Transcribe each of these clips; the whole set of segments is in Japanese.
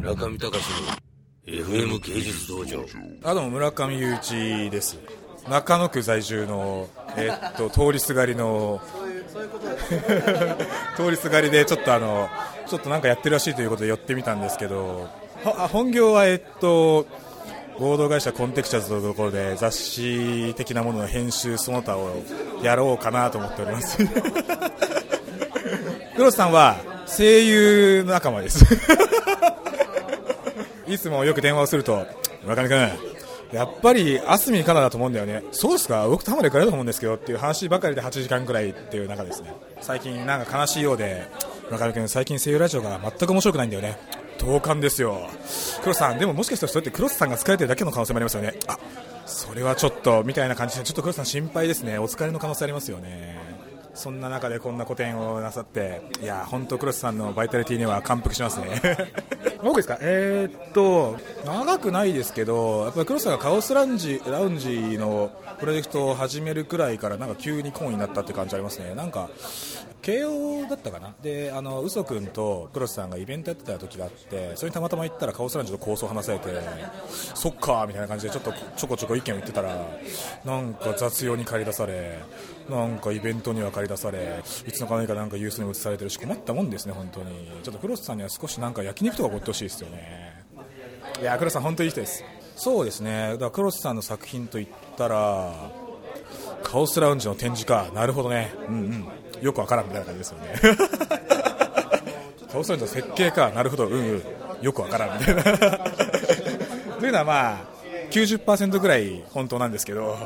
村上隆の FM 芸術道場。あどうも村上雄一です。中野区在住の、えー、っと通りすがりの 通りすがりでちょっとあのちょっとなんかやってるらしいということで寄ってみたんですけど本業はえっと合同会社コンテクチャーズというところで雑誌的なものの編集その他をやろうかなと思っております。黒瀬さんは声優仲間ですいつもよく電話をすると村上君やっぱりアスミカナだと思うんだよね。そうですか？僕、田村行かれると思うんですけどっていう話ばかりで8時間くらいっていう中ですね。最近、なんか悲しいようで村上君、最近声優ラジオが全く面白くないんだよね。同感ですよ。黒瀬さん、でももしかしたらそれって黒瀬さんが疲れてるだけの可能性もありますよね。あそれはちょっとみたいな感じでちょっと黒瀬さん心配ですね。お疲れの可能性ありますよね。そんな中でこんな個展をなさっていや本当黒瀬さんのバイタリティには感服しますね。僕ですか？えー、っと長くないですけどやっぱり黒瀬さんがカオスラウンジラウンジのプロジェクトを始めるくらいからなんか急にコンになったって感じありますね。なんか慶応だったかな？であの嘘君と黒瀬さんがイベントやってた時があってそれにたまたま行ったらカオスラウンジの構想を話されてそっかーみたいな感じでちょっとちょこちょこ意見を言ってたらなんか雑用に駆り出されなんかイベントには駆り出されいつの間にかなんかユースに移されてるし困ったもんですね本当に。ちょっと黒瀬さんには少しなんか焼肉とかおごってほしいですよね。いや黒瀬さん本当にいい人です。そうですね。だから黒瀬さんの作品といったらカオスラウンジの展示か。なるほどね。うんうん。よくわからんみたいな感じですよね。カオスラウンジの設計かなるほどうんうんよくわからんみたいな。というのはまあ90%ぐらい本当なんですけど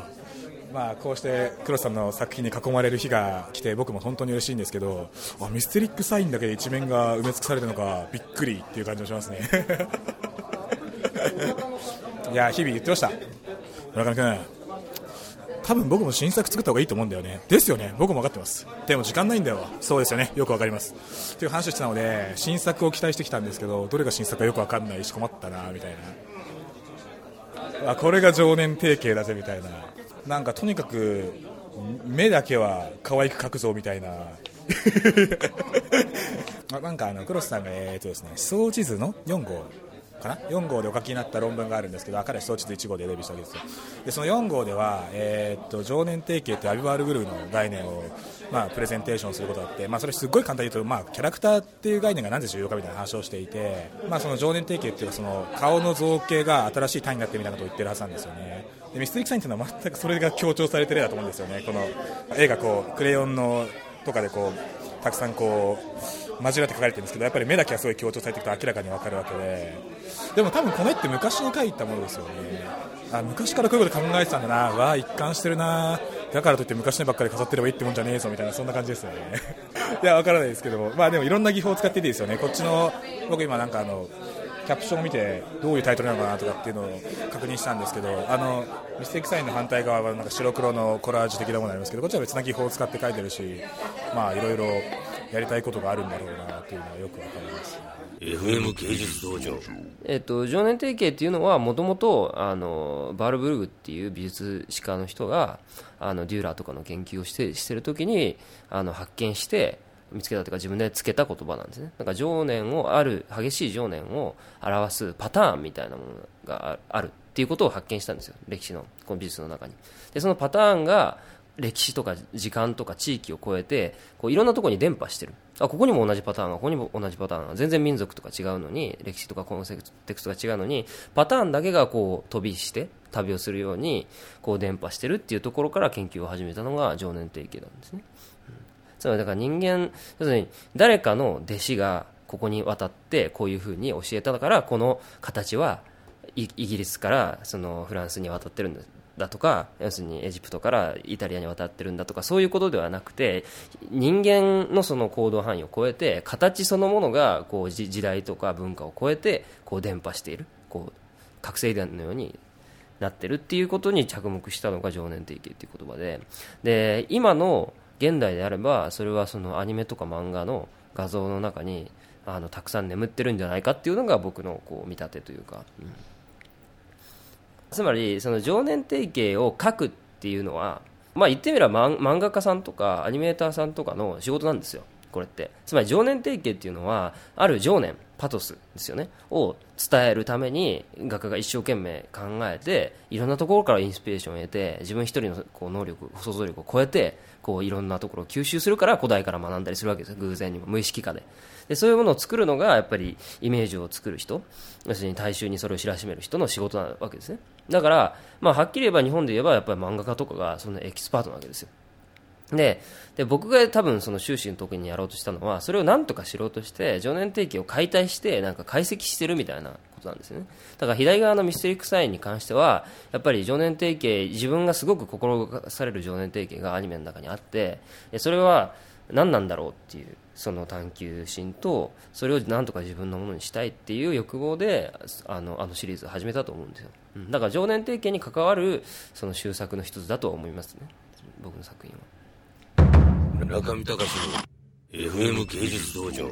まあ、こうして黒瀬さんの作品に囲まれる日が来て僕も本当に嬉しいんですけどあミステリックサインだけで一面が埋め尽くされてるのかびっくりっていう感じがしますね。いや日々言ってました。村上君多分僕も新作作った方がいいと思うんだよね。ですよね。僕も分かってます。でも時間ないんだよ。そうですよね。よく分かります。という話をしてたので新作を期待してきたんですけどどれが新作かよく分かんないし困ったなみたいな。あこれが常年提携だぜみたいな。なんかとにかく目だけは可愛く描くぞみたいな。なんかあのクロスさんがえーとですね思想地図の4号。かな？4号でお書きになった論文があるんですけど彼は思想地図1号でデビューしたわけですよ。でその4号では、えー、っと常年提携というアビバールグルーの概念を、まあ、プレゼンテーションすることがあって、まあ、それすごい簡単に言うと、まあ、キャラクターっていう概念がなぜ重要かみたいな話をしていて、まあ、その常年提携っていうその顔の造形が新しい単位になってるみたいなことを言ってるはずなんですよね。でミステリックサインというのは全くそれが強調されてる絵だと思うんですよね。この絵がこうクレヨンのとかでこうたくさんこう交わって書かれてるんですけどやっぱり目だけはすごい強調されていくと明らかに分かるわけで。でも多分この絵って昔に描いたものですよね。あ昔からこういうこと考えてたんだな。わ一貫してるな。だからといって昔のばっかり飾ってればいいってもんじゃねえぞみたいなそんな感じですよね。いや分からないですけども。まあでもいろんな技法を使っていいですよね。こっちの僕今なんかあのキャプションを見てどういうタイトルなのかなとかっていうのを確認したんですけどあのミステイクサインの反対側はなんか白黒のコラージュ的なものがありますけどこっちは別な技法を使って書いてるしまあいろいろやりたいことがあるんだろうなというのはよくわかります FM 芸術道場。えっと、常年提携っていうのはもともとバールブルグっていう美術史家の人があのデューラーとかの研究をしてしてる時にあの発見して見つけたというか自分でつけた言葉なんですね。だから情念をある激しい情念を表すパターンみたいなものがあるっていうことを発見したんですよ。歴史のこの美術の中に。でそのパターンが歴史とか時間とか地域を超えてこういろんなところに伝播してる。あここにも同じパターンがここにも同じパターンが全然民族とか違うのに歴史とかコンセプトが違うのにパターンだけがこう飛びして旅をするようにこう伝播してるっていうところから研究を始めたのが常年提携なんですね、うん、つまりだから人間要するに誰かの弟子がここに渡ってこういうふうに教えたからこの形はイギリスからそのフランスに渡ってるんだだとか要するにエジプトからイタリアに渡ってるんだとかそういうことではなくて人間のその行動範囲を超えて形そのものがこう時代とか文化を超えてこう伝播しているこう覚醒伝のようになってるっていうことに着目したのが常年提携っていう言葉でで今の現代であればそれはそのアニメとか漫画の画像の中にあのたくさん眠ってるんじゃないかっていうのが僕のこう見立てというか。うんつまりその常年提携を書くっていうのは、まあ、言ってみれば漫画家さんとかアニメーターさんとかの仕事なんですよこれって。つまり情念提携っていうのはある情念。パトスですよね。を伝えるために画家が一生懸命考えていろんなところからインスピレーションを得て自分一人のこう能力想像力を超えてこういろんなところを吸収するから古代から学んだりするわけです。偶然にも無意識化で。でそういうものを作るのがやっぱりイメージを作る人要するに大衆にそれを知らしめる人の仕事なわけですね。だから、まあ、はっきり言えば日本で言えばやっぱり漫画家とかがそのエキスパートなわけですよ。でで僕が多分その修士の時にやろうとしたのはそれをなんとか知ろうとして常年定期を解体してなんか解析してるみたいなことなんですね。だから左側のミステリックサインに関してはやっぱり常年定期自分がすごく心動かされる常年定期がアニメの中にあってでそれは何なんだろうっていうその探求心とそれをなんとか自分のものにしたいっていう欲望であのあのシリーズを始めたと思うんですよ、だから常年定期に関わるその終作の一つだと思いますね。僕の作品は。中見隆の FM 芸術道場。